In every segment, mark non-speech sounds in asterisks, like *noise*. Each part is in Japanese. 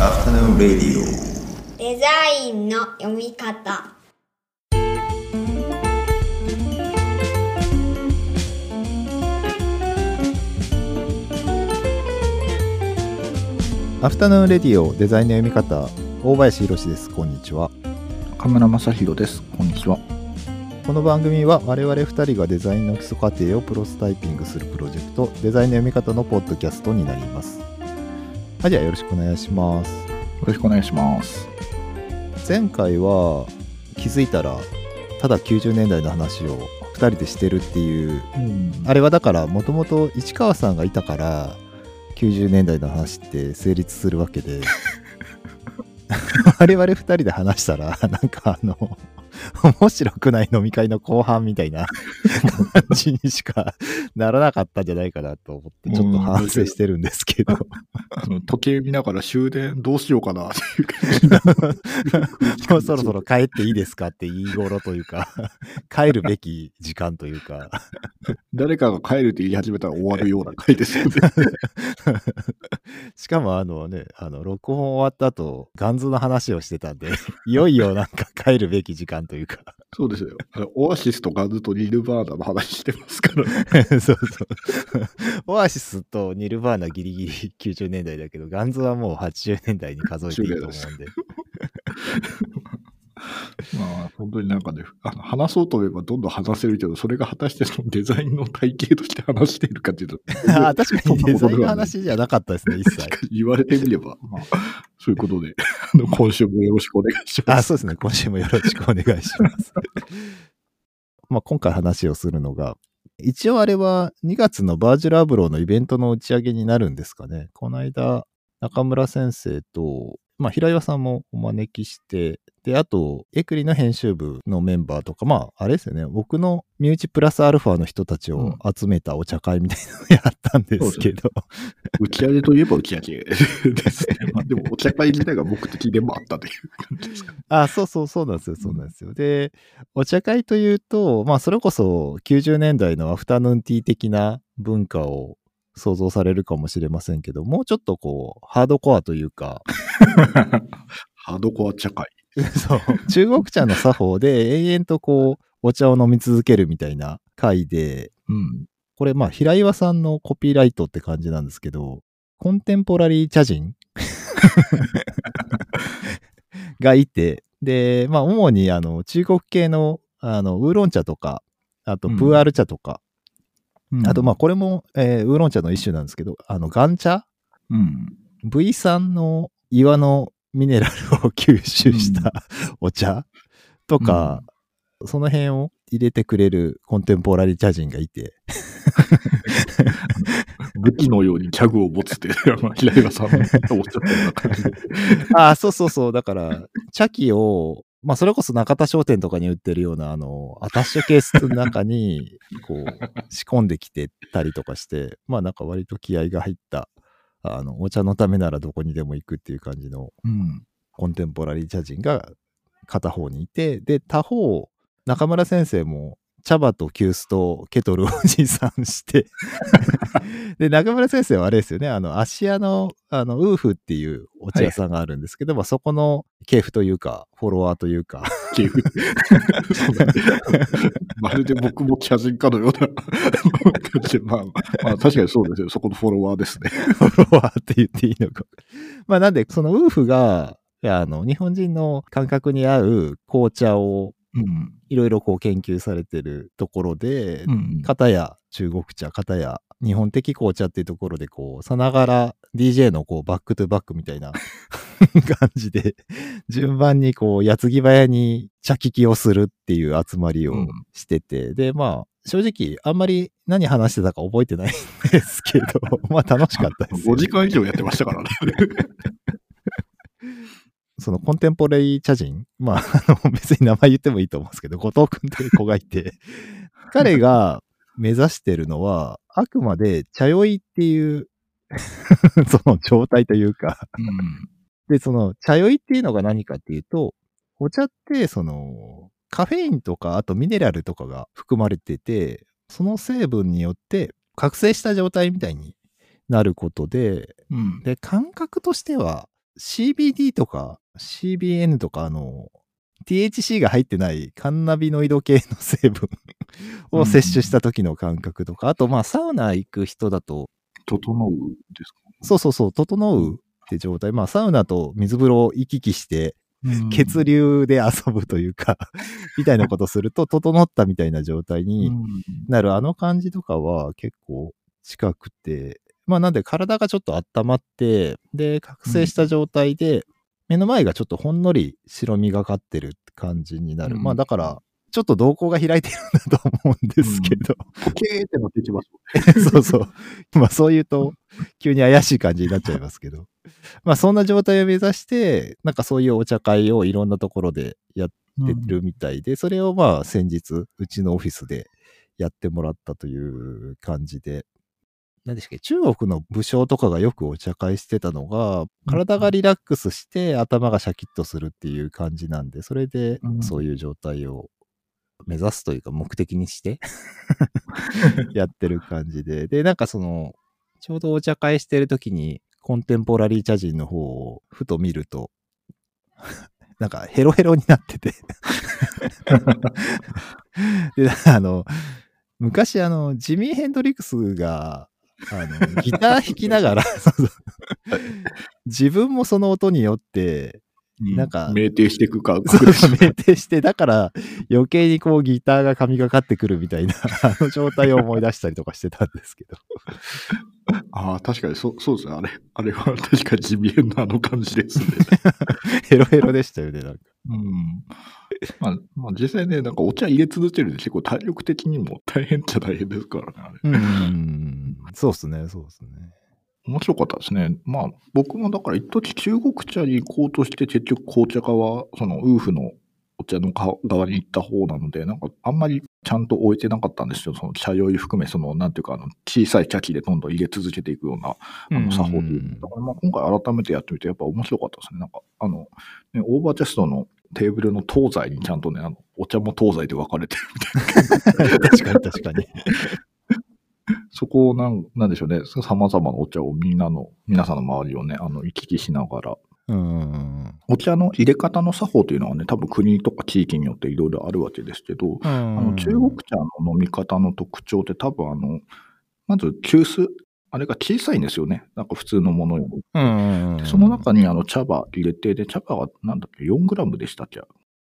アフタヌーンレディオデザインの読み方。アフタヌーンレディオデザインの読み方。大林博です。こんにちは。岡村正宏です。こんにちは。この番組は我々2人がデザインの基礎過程をプロスタイピングするプロジェクトデザインの読み方のポッドキャストになりますはいではよろしくお願いします。よろしくお願いします。前回は気づいたらただ90年代の話を2人でしてるっていううん。あれはだからもともと市川さんがいたから90年代の話って成立するわけで。*laughs* *laughs* 我々2人で話したらなんかあの *laughs* 面白くない飲み会の後半みたいな感じにしかならなかったんじゃないかなと思ってちょっと反省してるんですけど。時計見ながら終電どうしようかな。っていう感じもうそろそろ帰っていいですかって言い頃というか帰るべき時間というか誰かが帰るって言い始めたら終わるような回ですよね。*laughs* しかもあのね、あの、録音終わった後、ガンズの話をしてたんで、*laughs* いよいよなんか帰るべき時間というか、そうですよ。オアシスとガズとニルバーナの話してますから。*laughs* そうそう。オアシスとニルバーナギリギリ90年代だけど、ガンズはもう80年代に数えていいと思うんで。*laughs* まあ、本当になんかね、あの話そうと思えばどんどん話せるけど、それが果たしてそのデザインの体系として話しているかっていうと、*laughs* あー確かにデザインの話じゃなかったですね、一切。言われてみれば、まあ、そういうことで、*laughs* あの今週もよろしくお願いしまあ、す。そうですね。今週もよろしくお願いします。まあ今回話をするのが、一応あれは2月のバージュラーブローのイベントの打ち上げになるんですかね。この間、中村先生と、まあ平岩さんもお招きして、で、あと、エクリの編集部のメンバーとか、まああれですよね。僕の身内プラスアルファの人たちを集めたお茶会みたいなのをやったんですけど、打ち上げといえば打ち上げですね。まあ、でも、お茶会自体が目的でもあったという感じですかね。あ、そうそうそうなんですよ、そうなんですよ。で、お茶会というと、まあ、それこそ90年代のアフタヌーンティー的な文化を想像されるかもしれませんけど、もうちょっとこう、ハードコアというか、*laughs* ハードコア茶会。*laughs* そう、中国茶の作法で延々とこう、お茶を飲み続けるみたいな回で、うん。これまあ、平岩さんのコピーライトって感じなんですけど、コンテンポラリー茶人？*laughs* がいて、で、まあ、主にあの、中国系の、あの、ウーロン茶とか、あと、うん。プーアル茶とか、あと、まあ、あ、これも、えーウーロン茶の一種なんですけど、あの、ガン茶？うん。V 酸の岩のミネラルを吸収したお茶？とか、その辺を入れてくれるコンテンポラリー茶人がいて、武器のようにギャグを持つって、*laughs* 平岩さんもおっしゃったような感じで。ああ、そうそうそう。だから、茶器を、まあ、それこそ中田商店とかに売ってるような、あの、アタッシュケースの中に、こう、仕込んできてたりとかして、まあ、なんか割と気合が入った、あの、お茶のためならどこにでも行くっていう感じのうん。コンテンポラリー茶人が片方にいて、で、他方、中村先生も茶葉と急須とケトルを持参して、*laughs* で、中村先生はあれですよね、あの、芦屋の、あの、ウーフっていうお茶屋さんがあるんですけど、まあそこの系譜というか、フォロワーというか、っていうそうだねまるで僕も茶人かのような *laughs* 感じで、まあ、まあ確かにそうですよ。そこのフォロワーですね。フォロワーって言っていいのか。まあなんで、そのウーフが、あの、日本人の感覚に合う紅茶をうん。いろいろこう研究されてるところで、うん。片や中国茶、片や日本的紅茶っていうところで、こう、さながら DJ のこうバックトゥバックみたいな *laughs* 感じで、順番にこう、矢継ぎ早に茶聞きをするっていう集まりをうんしてて、で、まあ、正直、あんまり何話してたか覚えてないんですけど、*laughs* まあ楽しかったですよ5時間以上やってましたからね。そのコンテンポラリー茶人、まあ、あの別に名前言ってもいいと思うんですけど、後藤くんという子がいて、*laughs* 彼が目指してるのは、あくまで茶酔いっていう、*laughs* その状態というか、うん。で、その茶酔いっていうのが何かっていうと、お茶って、その、カフェインとか、あとミネラルとかが含まれてて、その成分によって覚醒した状態みたいになることで、うん。で、感覚としては、CBD とか CBN とか、あの、THC が入ってないカンナビノイド系の成分を摂取した時の感覚とか、あと、まあ、サウナ行く人だと、整うですか？そうそうそう、整うって状態。まあ、サウナと水風呂を行き来して、血流で遊ぶというか、*laughs* みたいなことすると、整ったみたいな状態になる。あの感じとかは結構近くて、まあなんで体がちょっと温まって、で、覚醒した状態で、目の前がちょっとほんのり白みがかってる感じになる。うんまあだから、ちょっと瞳孔が開いてるんだと思うんですけど、ポケーってなってきます *laughs* そうそう。まあそう言うと、急に怪しい感じになっちゃいますけど。まあそんな状態を目指して、なんかそういうお茶会をいろんなところでやってるみたいで、それをまあ先日、うちのオフィスでやってもらったという感じで。何でしたっけ中国の武将とかがよくお茶会してたのが、体がリラックスして頭がシャキッとするっていう感じなんで、それでうんそういう状態を目指すというか目的にして *laughs* やってる感じで。で、なんかその、ちょうどお茶会してる時に、コンテンポラリー茶人の方をふと見ると、*laughs* なんかヘロヘロになってて。*laughs* で、あの、昔あの、ジミー・ヘンドリックスが、あの、ギター弾きながら、そうそう自分もその音によって、なんか酩酊していくか、そう酩酊して、だから余計にこうギターが神がかってくるみたいな、*laughs* あの状態を思い出したりとかしてたんですけど。ああ、確かにそう、そうですね。あれ、あれは確かに地味変なあの感じですね。*laughs* ヘロヘロでしたよね、なんか。うん。*laughs* まあ、まあ実際ね、なんかお茶入れ続けるで結構体力的にも大変っちゃ大変ですからね、あれ。うん。そうっすね、そうっすね。面白かったですね。まあ、僕もだから一時中国茶に行こうとして結局紅茶側、そのウーフのお茶の側側に行った方なので、なんかあんまりちゃんと置いてなかったんですよ。その茶酔い含め、その、なんていうか、あの、小さい茶器でどんどん入れ続けていくような、あの、作法という。だからまあ今回改めてやってみて、やっぱ面白かったですね。なんか、あの、ね、オーバーチェストのテーブルの東西にちゃんとね、あの、お茶も東西で分かれてるみたいな。確かに確かに。そこをなん、なんでしょうね、様々なお茶をみんなの、皆さんの周りをね、あの、行き来しながら、うん。お茶の入れ方の作法というのはね、多分国とか地域によっていろいろあるわけですけど、ああの中国茶の飲み方の特徴って多分あの、まず急須、あれが小さいんですよね。なんか普通のものより。うん。でその中にあの茶葉入れて、で、茶葉がなんだっけ、4グラムでしたっけ？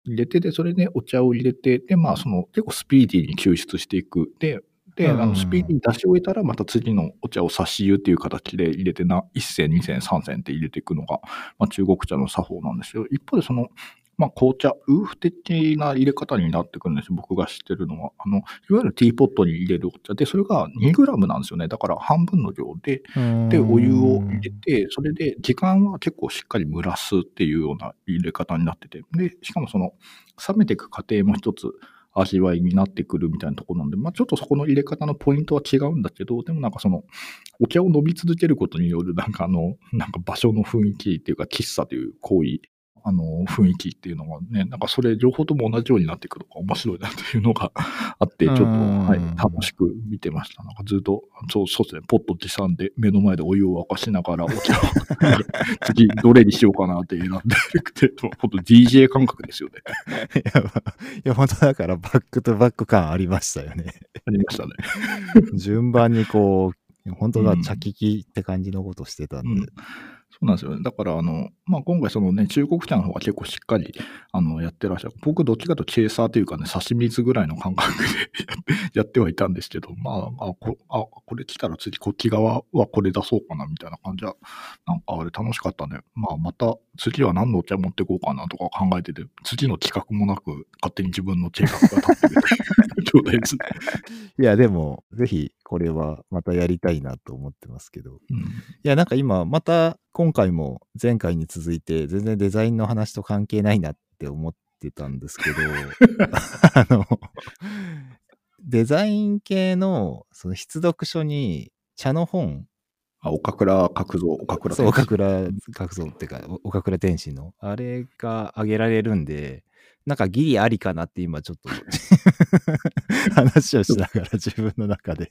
入れて、で、それでお茶を入れて、で、まあ、その、結構スピーディーに抽出していく。で、で、うんあのスピーディーに出し終えたら、また次のお茶を差し湯っていう形で入れてな、1銭、2銭、3銭って入れていくのが、まあ、中国茶の作法なんですよ。一方で、その、まあ、紅茶、ウーフ的な入れ方になってくるんですよ。僕が知ってるのは。あの、いわゆるティーポットに入れるお茶で、それが2グラムなんですよね。だから半分の量で、で、お湯を入れて、それで時間は結構しっかり蒸らすっていうような入れ方になってて、で、しかもその、冷めていく過程も一つ味わいになってくるみたいなところなんで、まあちょっとそこの入れ方のポイントは違うんだけど、でもなんかその、お茶を飲み続けることによるなんかあの、なんか場所の雰囲気っていうか、喫茶という行為、あの、雰囲気っていうのがね、なんかそれ両方とも同じようになってくるのが面白いなというのが *laughs* あって、ちょっと、うんはい、楽しく見てました。なんかずっと、そう、そうですね、ポット持参で目の前でお湯を沸かしながらお茶を、*laughs* 次どれにしようかなって選んでるって、ほんと DJ 感覚ですよね。いや、まあいや本当だからバックトゥバック感ありましたよね。ありましたね。*laughs* 順番にこう、本当だ、うん茶聞きって感じのことしてたんで。うんそうなんですよね。だから、あの、まあ、今回そのね、中国茶の方が結構しっかり、あの、やってらっしゃる。僕、どっちかとチェーサーというかね、刺身水ぐらいの感覚で *laughs* やってはいたんですけど、まあ、あ、こあこれ来たら次こっち側はこれ出そうかな、みたいな感じは、なんかあれ楽しかったね。まあ、また次は何のお茶持ってこうかなとか考えてて、次の企画もなく、勝手に自分の計画が立ってる状態ですね。*laughs* いや、でも、ぜひ、これはまたやりたいなと思ってますけど。うんいや、なんか今、また今回も前回に続いて、全然デザインの話と関係ないなって思ってたんですけど、*laughs* あの、デザイン系のその必読書に茶の本、あ、岡倉角蔵、岡倉そう、岡天倉角蔵っていうか、お岡倉天心の、あれが挙げられるんで、なんかギリありかなって今ちょっと *laughs* 話をしながら自分の中で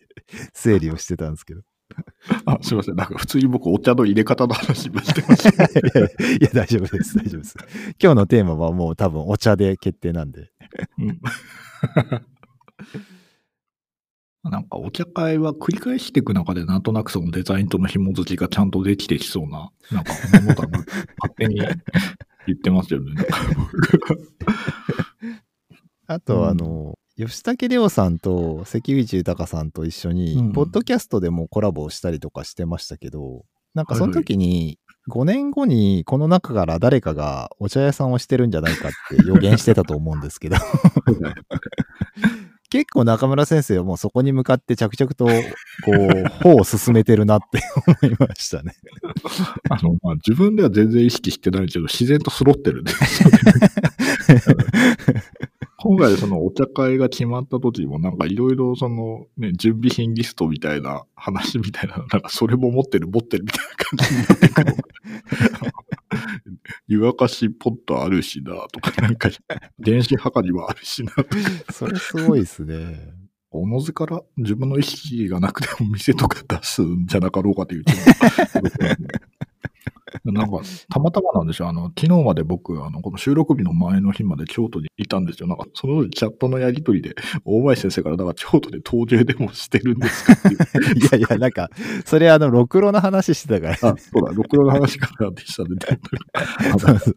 整理をしてたんですけど。あ、すいません。なんか普通に僕お茶の入れ方の話今してました。*laughs* いやいや、大丈夫です、大丈夫です。今日のテーマはもう多分お茶で決定なんで。うんなんかお茶会は繰り返していく中でなんとなくそのデザインとの紐づきがちゃんとできてきそうな、なんかものだな、勝手に言ってますよね。*laughs* あと、うんあの、吉武亮さんと関口豊さんと一緒に、うん。ポッドキャストでもコラボをしたりとかしてましたけど、なんかその時に、5年後にこの中から誰かがお茶屋さんをしてるんじゃないかって予言してたと思うんですけど、*laughs* 結構中村先生はもうそこに向かって着々と、こう、*laughs* 歩を進めてるなって *laughs* 思いましたね。*laughs* あの、まあ、自分では全然意識してないけど、自然と揃ってるんで。今回そのお茶会が決まった時もなんかいろいろそのね、準備品リストみたいな話みたいな、なんかそれも持ってる持ってるみたいな感じになってくる。湯沸かしポットあるしなとか、なんか電子はかりもあるしなとか、*laughs* それすごいですね。おのずから自分の意識がなくても店とか出すんじゃなかろうかという気もなんか、たまたまなんですよ。あの、昨日まで僕、あの、この収録日の前の日まで京都にいたんですよ。なんか、そのチャットのやりとりで、大前先生から、だから京都で陶芸でもしてるんですかっていう。*laughs* いやいや、なんか、それあの、ろくろの話してたから。あ、そうだ、ろくろの話からでしたね。*laughs* あそうそう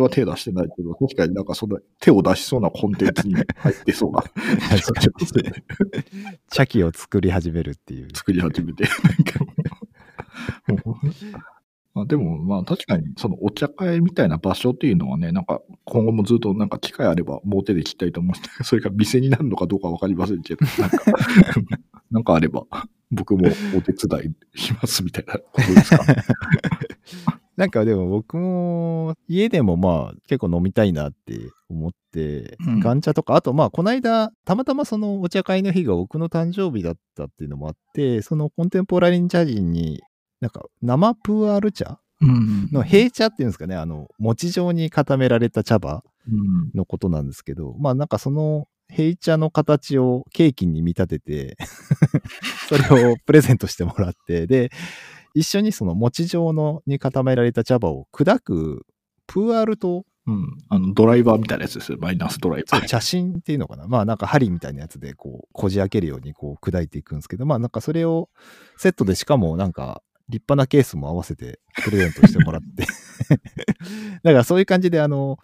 は手出してないけど、確かになんかその手を出しそうなコンテンツに入ってそうな *laughs* 確かに茶器を作り始めるっていう。作り始めて。まあ、でも、まあ確かに、そのお茶会みたいな場所っていうのはね、なんか今後もずっとなんか機会あればもう手で切ったいと思うんです。けど、それが店になるのかどうかわかりませんけど、なんか、*laughs* なんかあれば僕もお手伝いしますみたいなことですか？*laughs* なんかでも僕も家でもまあ結構飲みたいなって思って、うん。ガンチャとか、あとまあこの間たまたまそのお茶会の日が僕の誕生日だったっていうのもあって、そのコンテンポラリー茶人になんか生プーアール茶？うんの平茶っていうんですかね、あの餅状に固められた茶葉うんのことなんですけど、まあなんかその平茶の形をケーキに見立てて、*laughs* それをプレゼントしてもらって、で、一緒にその餅状のに固められた茶葉を砕くプーアールと、うん。あの、ドライバーみたいなやつですよ。マイナスドライバー。そう茶芯っていうのかな。まあなんか針みたいなやつでこう、こじ開けるようにこう砕いていくんですけど、まあなんかそれをセットでしかもなんか立派なケースも合わせてプレゼントしてもらって。*laughs* だからそういう感じであの、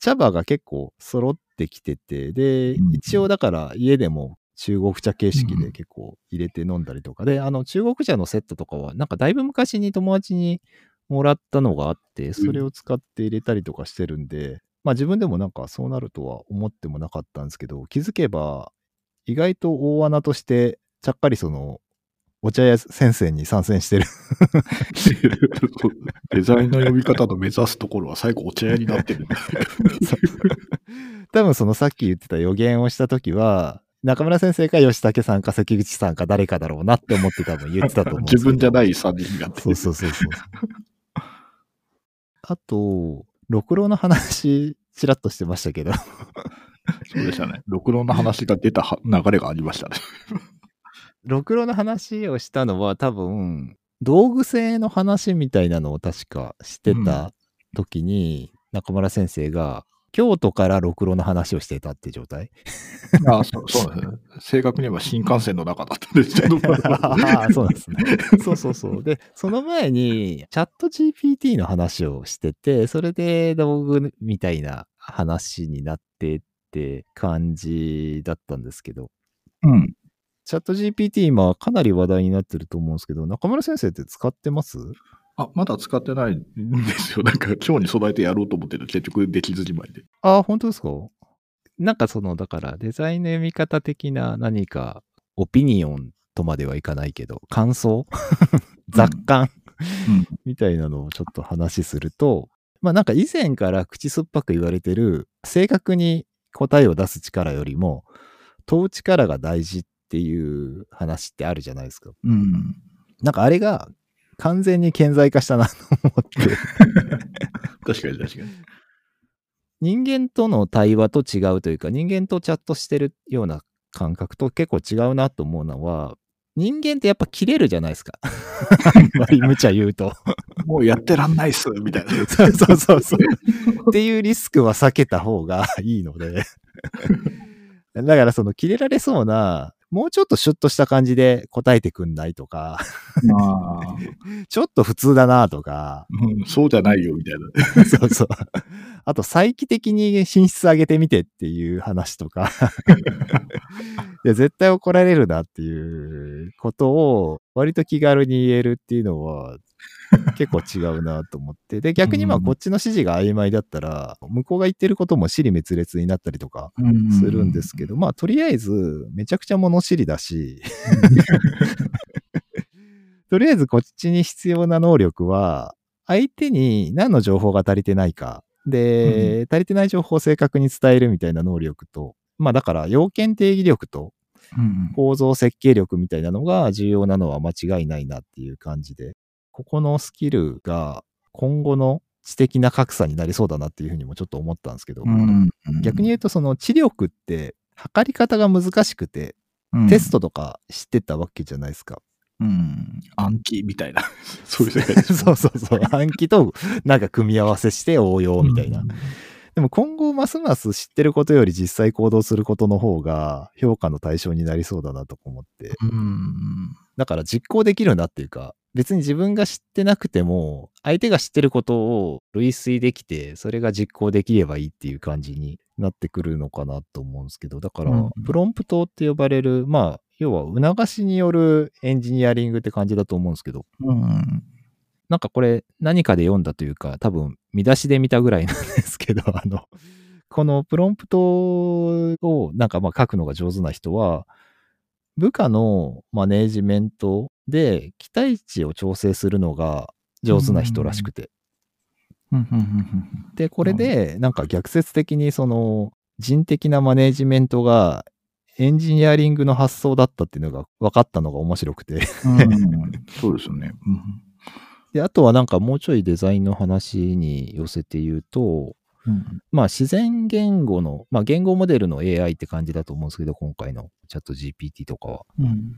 茶葉が結構揃ってきてて、で、うん一応だから家でも中国茶形式うんで結構入れて飲んだりとか。で、あの中国茶のセットとかはなんかだいぶ昔に友達にもらったのがあって、それを使って入れたりとかしてるんで、まあ自分でもなんかそうなるとは思ってもなかったんですけど、気づけば意外と大穴としてちゃっかりそのお茶屋先生に参戦してる。デザインの読み方の目指すところは最後お茶屋になってる。多分そのさっき言ってた予言をした時は、中村先生か吉武さんか関口さんか誰かだろうなって思って多分言ってたと思うん。自分じゃない3人がってそうそうそうそう。あと、六郎の話、ちらっとしてましたけど、そうでしたね。ろくろの話が出たは流れがありましたね。六郎の話をしたのは多分、道具性の話みたいなのを確かしてた時に、中村先生が、京都から六郎の話をしてたって状態？あそうそうですね。正確に言えば新幹線の中だったんですけど。ああ、*laughs* そうなんですね。そうそうそう。で、その前に、チャット GPT の話をしてて、それで道具みたいな話になってって感じだったんですけど、うん。チャット GPT 今かなり話題になってると思うんですけど、中村先生って使ってます？あ、まだ使ってないんですよ。*laughs* なんか今日に備えてやろうと思ってる結局できずじまいで。ああ、本当ですか？なんかその、だからデザインの読み方的な何か、オピニオンとまではいかないけど、感想？*laughs* 雑感、うん。みたいなのをちょっと話すると、まあなんか以前から口酸っぱく言われてる、正確に答えを出す力よりも、問う力が大事っていう話ってあるじゃないですか。うん。なんかあれが完全に顕在化したなと思って。*laughs* 確かに確かに。人間との対話と違うというか、人間とチャットしてるような感覚と結構違うなと思うのは、人間ってやっぱ切れるじゃないですか。あんまり無茶言うと。もうやってらんないっす、みたいな。*laughs* そうそうそうそう。っていうリスクは避けた方がいいので。だからその切れられそうな、もうちょっとシュッとした感じで答えてくんないとか、まあ、*laughs* ちょっと普通だなとか、うんそうじゃないよ、みたいな。*laughs* そうそう。あと、再帰的に品質上げてみてっていう話とか。*laughs* いや、絶対怒られるなっていうことを、割と気軽に言えるっていうのは、*laughs* 結構違うなと思って。で、逆にまあ、うん。こっちの指示が曖昧だったら、向こうが言ってることも尻滅裂になったりとかするんですけど、まあ、とりあえず、めちゃくちゃ物知りだし、*laughs* とりあえずこっちに必要な能力は、相手に何の情報が足りてないか、で、足りてない情報を正確に伝えるみたいな能力と、まあだから要件定義力とうん。構造設計力みたいなのが重要なのは間違いないなっていう感じで、ここのスキルが今後の知的な格差になりそうだなっていうふうにもちょっと思ったんですけど、うん逆に言うとその知力って測り方が難しくて、うんテストとか知ってたわけじゃないですか。うん。暗記みたいな。*laughs* そういう世界です。そうそうそう。暗記となんか組み合わせして応用みたいな。でも今後ますます知ってることより実際行動することの方が評価の対象になりそうだなと思って。うん。だから実行できるなっていうか、別に自分が知ってなくても、相手が知ってることを類推できて、それが実行できればいいっていう感じになってくるのかなと思うんですけど、だからうん、プロンプトって呼ばれる、まあ、要は促しによるエンジニアリングって感じだと思うんですけど、うん。なんかこれ何かで読んだというか、多分見出しで見たぐらいなんですけど、*laughs* あの、このプロンプトをなんかまあ書くのが上手な人は、部下のマネージメントで期待値を調整するのが上手な人らしくて。で、これでなんか逆説的にその人的なマネージメントがエンジニアリングの発想だったっていうのが分かったのが面白くて。*laughs* そうですよね。で、あとはなんかもうちょいデザインの話に寄せて言うと、うんまあ自然言語の、まあ言語モデルの AI って感じだと思うんですけど、今回のチャット GPT とかは。うん。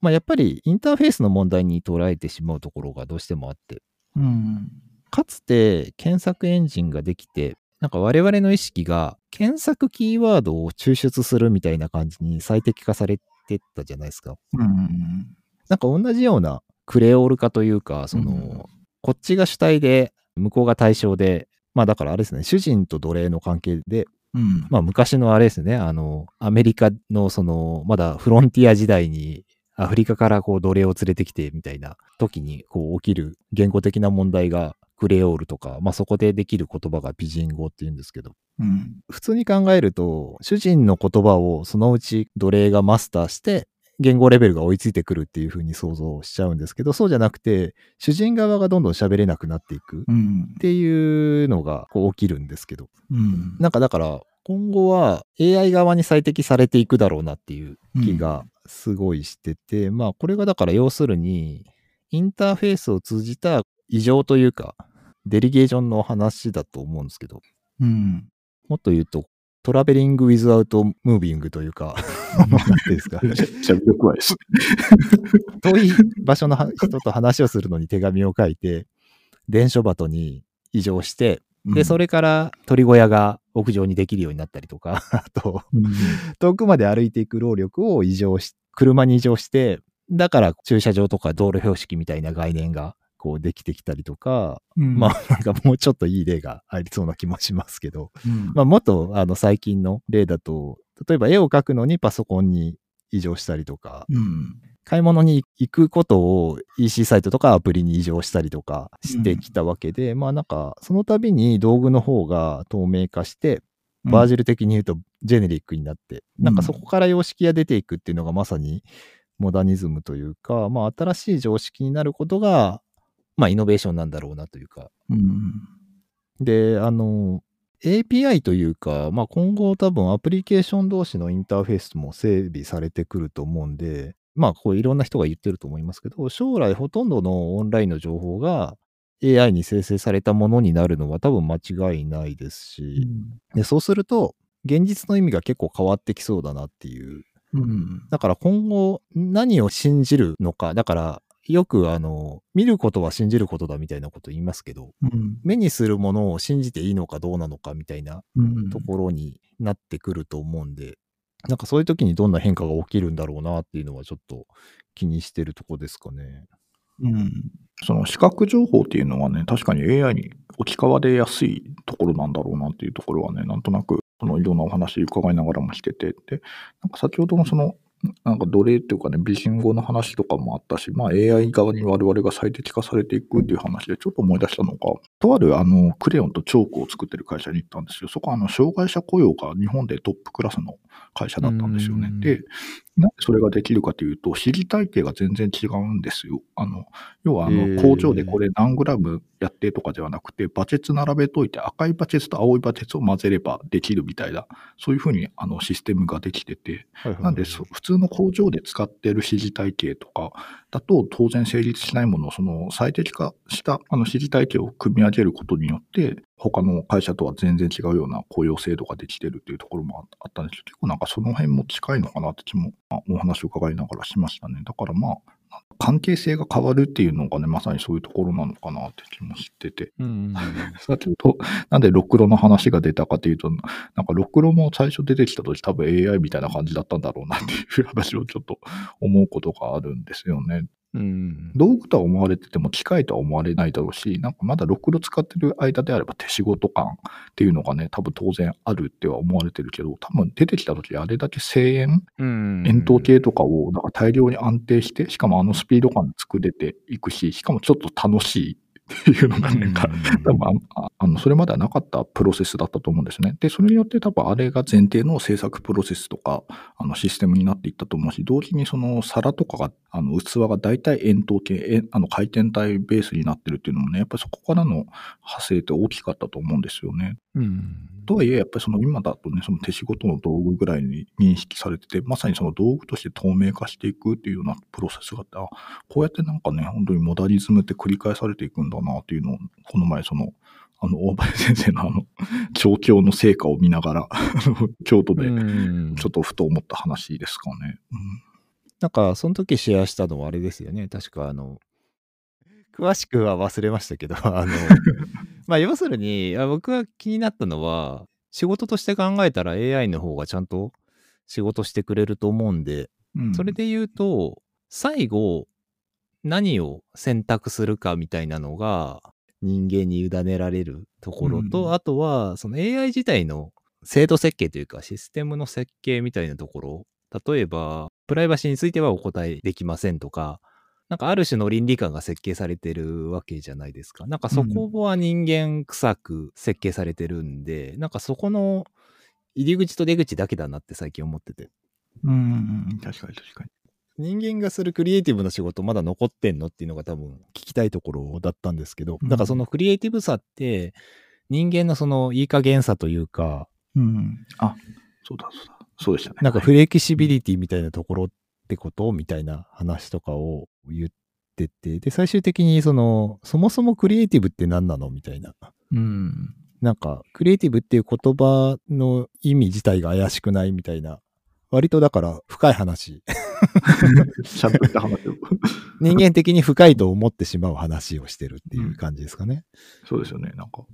まあやっぱりインターフェースの問題に捉えてしまうところがどうしてもあって、うんかつて検索エンジンができて、なんか我々の意識が検索キーワードを抽出するみたいな感じに最適化されてったじゃないですか。うんなんか同じようなクレオール化というか、その、うん。こっちが主体で、向こうが対象で、まあだからあれですね、主人と奴隷の関係で、うん。まあ昔のあれですね、あの、アメリカのその、まだフロンティア時代にアフリカからこう奴隷を連れてきてみたいな時にこう起きる言語的な問題がクレオールとか、まあそこでできる言葉がピジン語って言うんですけど、うん。普通に考えると、主人の言葉をそのうち奴隷がマスターして、言語レベルが追いついてくるっていう風に想像しちゃうんですけど、そうじゃなくて、主人側がどんどん喋れなくなっていくっうん。ていうのがこう起きるんですけど、うん。なんかだから、今後は AI 側に最適されていくだろうなっていう気がすごいしてて、まあこれがだから要するに、インターフェースを通じた異常というか、デリゲーションの話だと思うんですけど、うん。もっと言うと、トラベリング・ウィズ・アウト・ムービングというか、遠い場所の人と話をするのに手紙を書いて、伝書鳩に移乗して、で、それ、れから鳥小屋が屋上にできるようになったりとか、*laughs* あと、遠くまで歩いていく労力を移乗し、車に移乗して、だから駐車場とか道路標識みたいな概念がこうできてきたりとか、まあ *laughs* なんかもうちょっといい例がありそうな気もしますけど、うん。まあもっとあの最近の例だと、例えば絵を描くのにパソコンに移乗したりとか、うん。買い物に行くことを EC サイトとかアプリに移乗したりとかしてきたわけで、まあなんかその度に道具の方が透明化して、バージル的に言うとジェネリックになって、うん。なんかそこから様式が出ていくっていうのがまさにモダニズムというか、まあ新しい常識になることが、まあイノベーションなんだろうなというか。うんで、あの、API というか、まあ今後多分アプリケーション同士のインターフェースも整備されてくると思うんで、まあこういろんな人が言ってると思いますけど、将来ほとんどのオンラインの情報が AI に生成されたものになるのは多分間違いないですし、でそうすると現実の意味が結構変わってきそうだなっていううん。だから今後何を信じるのか、だからよくあの、見ることは信じることだみたいなこと言いますけど、うん。目にするものを信じていいのかどうなのかみたいなうん。ところになってくると思うんで、なんかそういう時にどんな変化が起きるんだろうなっていうのはちょっと気にしてるとこですかね。うん。その視覚情報っていうのはね、確かに AI に置き換わりやすいところなんだろうなっていうところはね、なんとなく、そのいろんなお話伺いながらもしてて、で、なんか先ほどのその、なんか奴隷っていうかね、美人語の話とかもあったし、まあ AI 側に我々が最適化されていくっていう話でちょっと思い出したのが、とあるあの、クレヨンとチョークを作ってる会社に行ったんですよ。そこはあの、障害者雇用が日本でトップクラスの会社だったんですよねう。んで、なんでそれができるかというと、指示体系が全然違うんですよ。あの、要はあの、工場でこれ何グラムやってとかではなくて、バケツ並べといて赤いバケツと青いバケツを混ぜればできるみたいな、そういうふうにあのシステムができてて、なんでそ普通通の工場で使っている指示体系とかだと当然成立しないものをその最適化したあの指示体系を組み上げることによって他の会社とは全然違うような雇用制度ができてるっていうところもあったんですけど結構なんかその辺も近いのかなって気もまお話を伺いながらしましたね。だからまあ関係性が変わるっていうのがね、まさにそういうところなのかなって気もしてて。うんうんうん。先ほど、なんでロクロの話が出たかというと、なんかロクロも最初出てきた時多分 AI みたいな感じだったんだろうなっていう話をちょっと思うことがあるんですよね。うん道具とは思われてても機械とは思われないだろうし、なんかまだロクロ使ってる間であれば手仕事感っていうのがね、多分当然あるっては思われてるけど、多分出てきた時あれだけ声援うん。円筒形とかをなんか大量に安定して、しかもあのスピード感で作れていくし、しかもちょっと楽しいっていうのがなんか、多分あのそれまではなかったプロセスだったと思うんですね。で、それによって多分あれが前提の制作プロセスとか、あのシステムになっていったと思うし、同時にその皿とかが、あの器が大体円筒形、円あの回転体ベースになってるっていうのもね、やっぱりそこからの派生って大きかったと思うんですよね。うん。とはいえ、やっぱりその今だとね、その手仕事の道具ぐらいに認識されてて、まさにその道具として透明化していくっていうようなプロセスがあって、あこうやってなんかね、本当にモダリズムって繰り返されていくんだなっていうのを、この前その、あの、大林先生のあの、*laughs* 調教の成果を見ながら、*laughs* 京都でうんちょっとふと思った話ですかね。なんか、その時シェアしたのはあれですよね。確か、あの、詳しくは忘れましたけど、あの、まあ、要するに、あ僕が気になったのは、仕事として考えたら AI の方がちゃんと仕事してくれると思うんで、うん。それで言うと、最後、何を選択するかみたいなのが人間に委ねられるところと、うんあとは、その AI 自体の制度設計というかシステムの設計みたいなところ、例えば、プライバシーについてはお答えできませんとか、なんかある種の倫理観が設計されてるわけじゃないですか。なんかそこは人間臭く設計されてるんで、なんかそこの入り口と出口だけだなって最近思ってて。うんうんうん、確かに確かに。人間がするクリエイティブな仕事まだ残ってんのっていうのが多分聞きたいところだったんですけど、うんだからそのクリエイティブさって人間のそのいい加減さというか、うん。あ、そうだそうだ。そうでしたね。なんかフレキシビリティみたいなところってこと？みたいな話とかを言ってて、で、最終的にその、そもそもクリエイティブって何なの？みたいな。うん。なんか、クリエイティブっていう言葉の意味自体が怪しくない？みたいな。割とだから深い話。ちゃんとした話を。人間的に深いと思ってしまう話をしてるっていう感じですかね。そうですよね。なんか、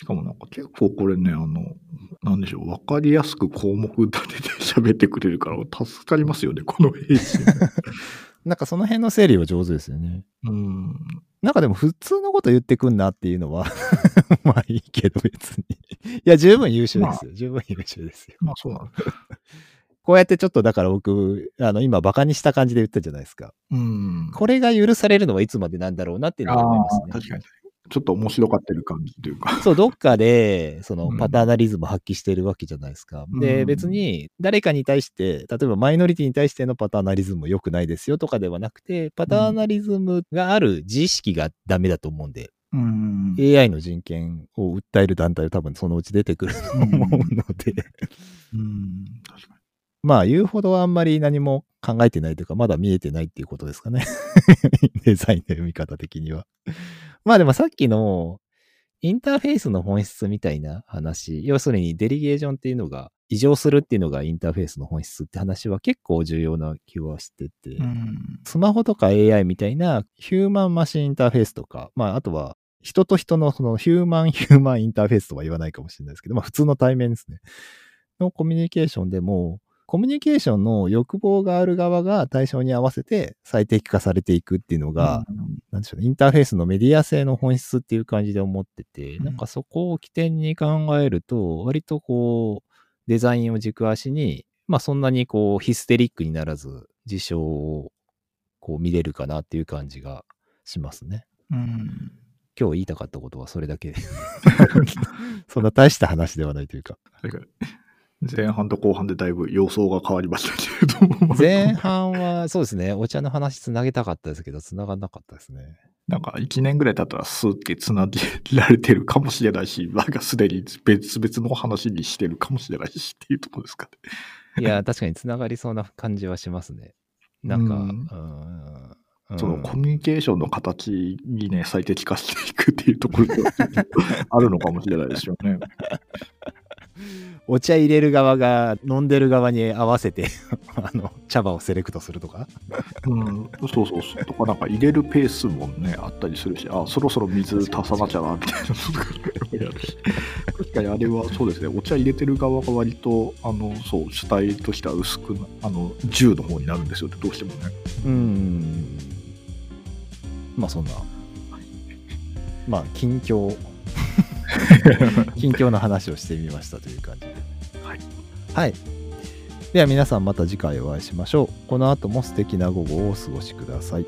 しかもなんか結構これね、あの、なんでしょう、わかりやすく項目立てて喋ってくれるから助かりますよね、この編集。*laughs* なんかその辺の整理は上手ですよね。うん。なんかでも普通のこと言ってくんなっていうのは *laughs* まあいいけど別に。いや、十分優秀ですよ。十分優秀ですよ。まあそうなんです。*laughs* こうやってちょっとだから僕、あの、今バカにした感じで言ったじゃないですか。うん。これが許されるのはいつまでなんだろうなっていうのは思いますね。確かに。ちょっと面白がってる感じというか。そう、どっかで、そのうんパターナリズム発揮してるわけじゃないですか。で、うん別に誰かに対して、例えばマイノリティに対してのパターナリズムも良くないですよとかではなくて、パターナリズムがある自意識がダメだと思うんで、うん。AI の人権を訴える団体は多分そのうち出てくると思うので、うん。確かまあ言うほどあんまり何も考えてないというか、まだ見えてないっていうことですかね。*laughs* デザインの読み方的には。まあでもさっきのインターフェースの本質みたいな話、要するにデリゲーションっていうのが異常するっていうのがインターフェースの本質って話は結構重要な気はしてて、うん。スマホとか AI みたいなヒューマンマシンインターフェースとか、まあ、あとは人と人のそのヒューマンヒューマンインターフェースとは言わないかもしれないですけど、まあ、普通の対面ですね。のコミュニケーションでも、コミュニケーションの欲望がある側が対象に合わせて最適化されていくっていうのが、なんでしょうね、インターフェースのメディア性の本質っていう感じで思ってて、うんなんかそこを起点に考えると、割とこう、デザインを軸足に、まあそんなにこうヒステリックにならず、事象をこう見れるかなっていう感じがしますね。うん。今日言いたかったことはそれだけで。*laughs* そんな大した話ではないというか。前半と後半でだいぶ様相が変わりましたけれども。前半はそうですね、お茶の話つなげたかったですけど、つながんなかったですね。なんか1年ぐらい経ったらスーって繋げられてるかもしれないし、なんかすでに別々の話にしてるかもしれないしっていうところですかね。いや、確かにつながりそうな感じはしますね。なんか、うんそのコミュニケーションの形にね、最適化していくっていうところがあるのかもしれないですよね。お茶入れる側が飲んでる側に合わせて *laughs* あの茶葉をセレクトするとかうん、そうそうそう。とかなんか入れるペースもね、あったりするし、あ、そろそろ水足さなきゃな、みたいなのやるし。確かにあれはそうですね、お茶入れてる側が割と、あの、そう、主体としては薄くな、あの、銃の方になるんですよね、どうしてもね。うんまあそんなまあ近況 *laughs* 近況の話をしてみましたという感じで。はい、はい、では皆さんまた次回お会いしましょう。この後も素敵な午後をお過ごしください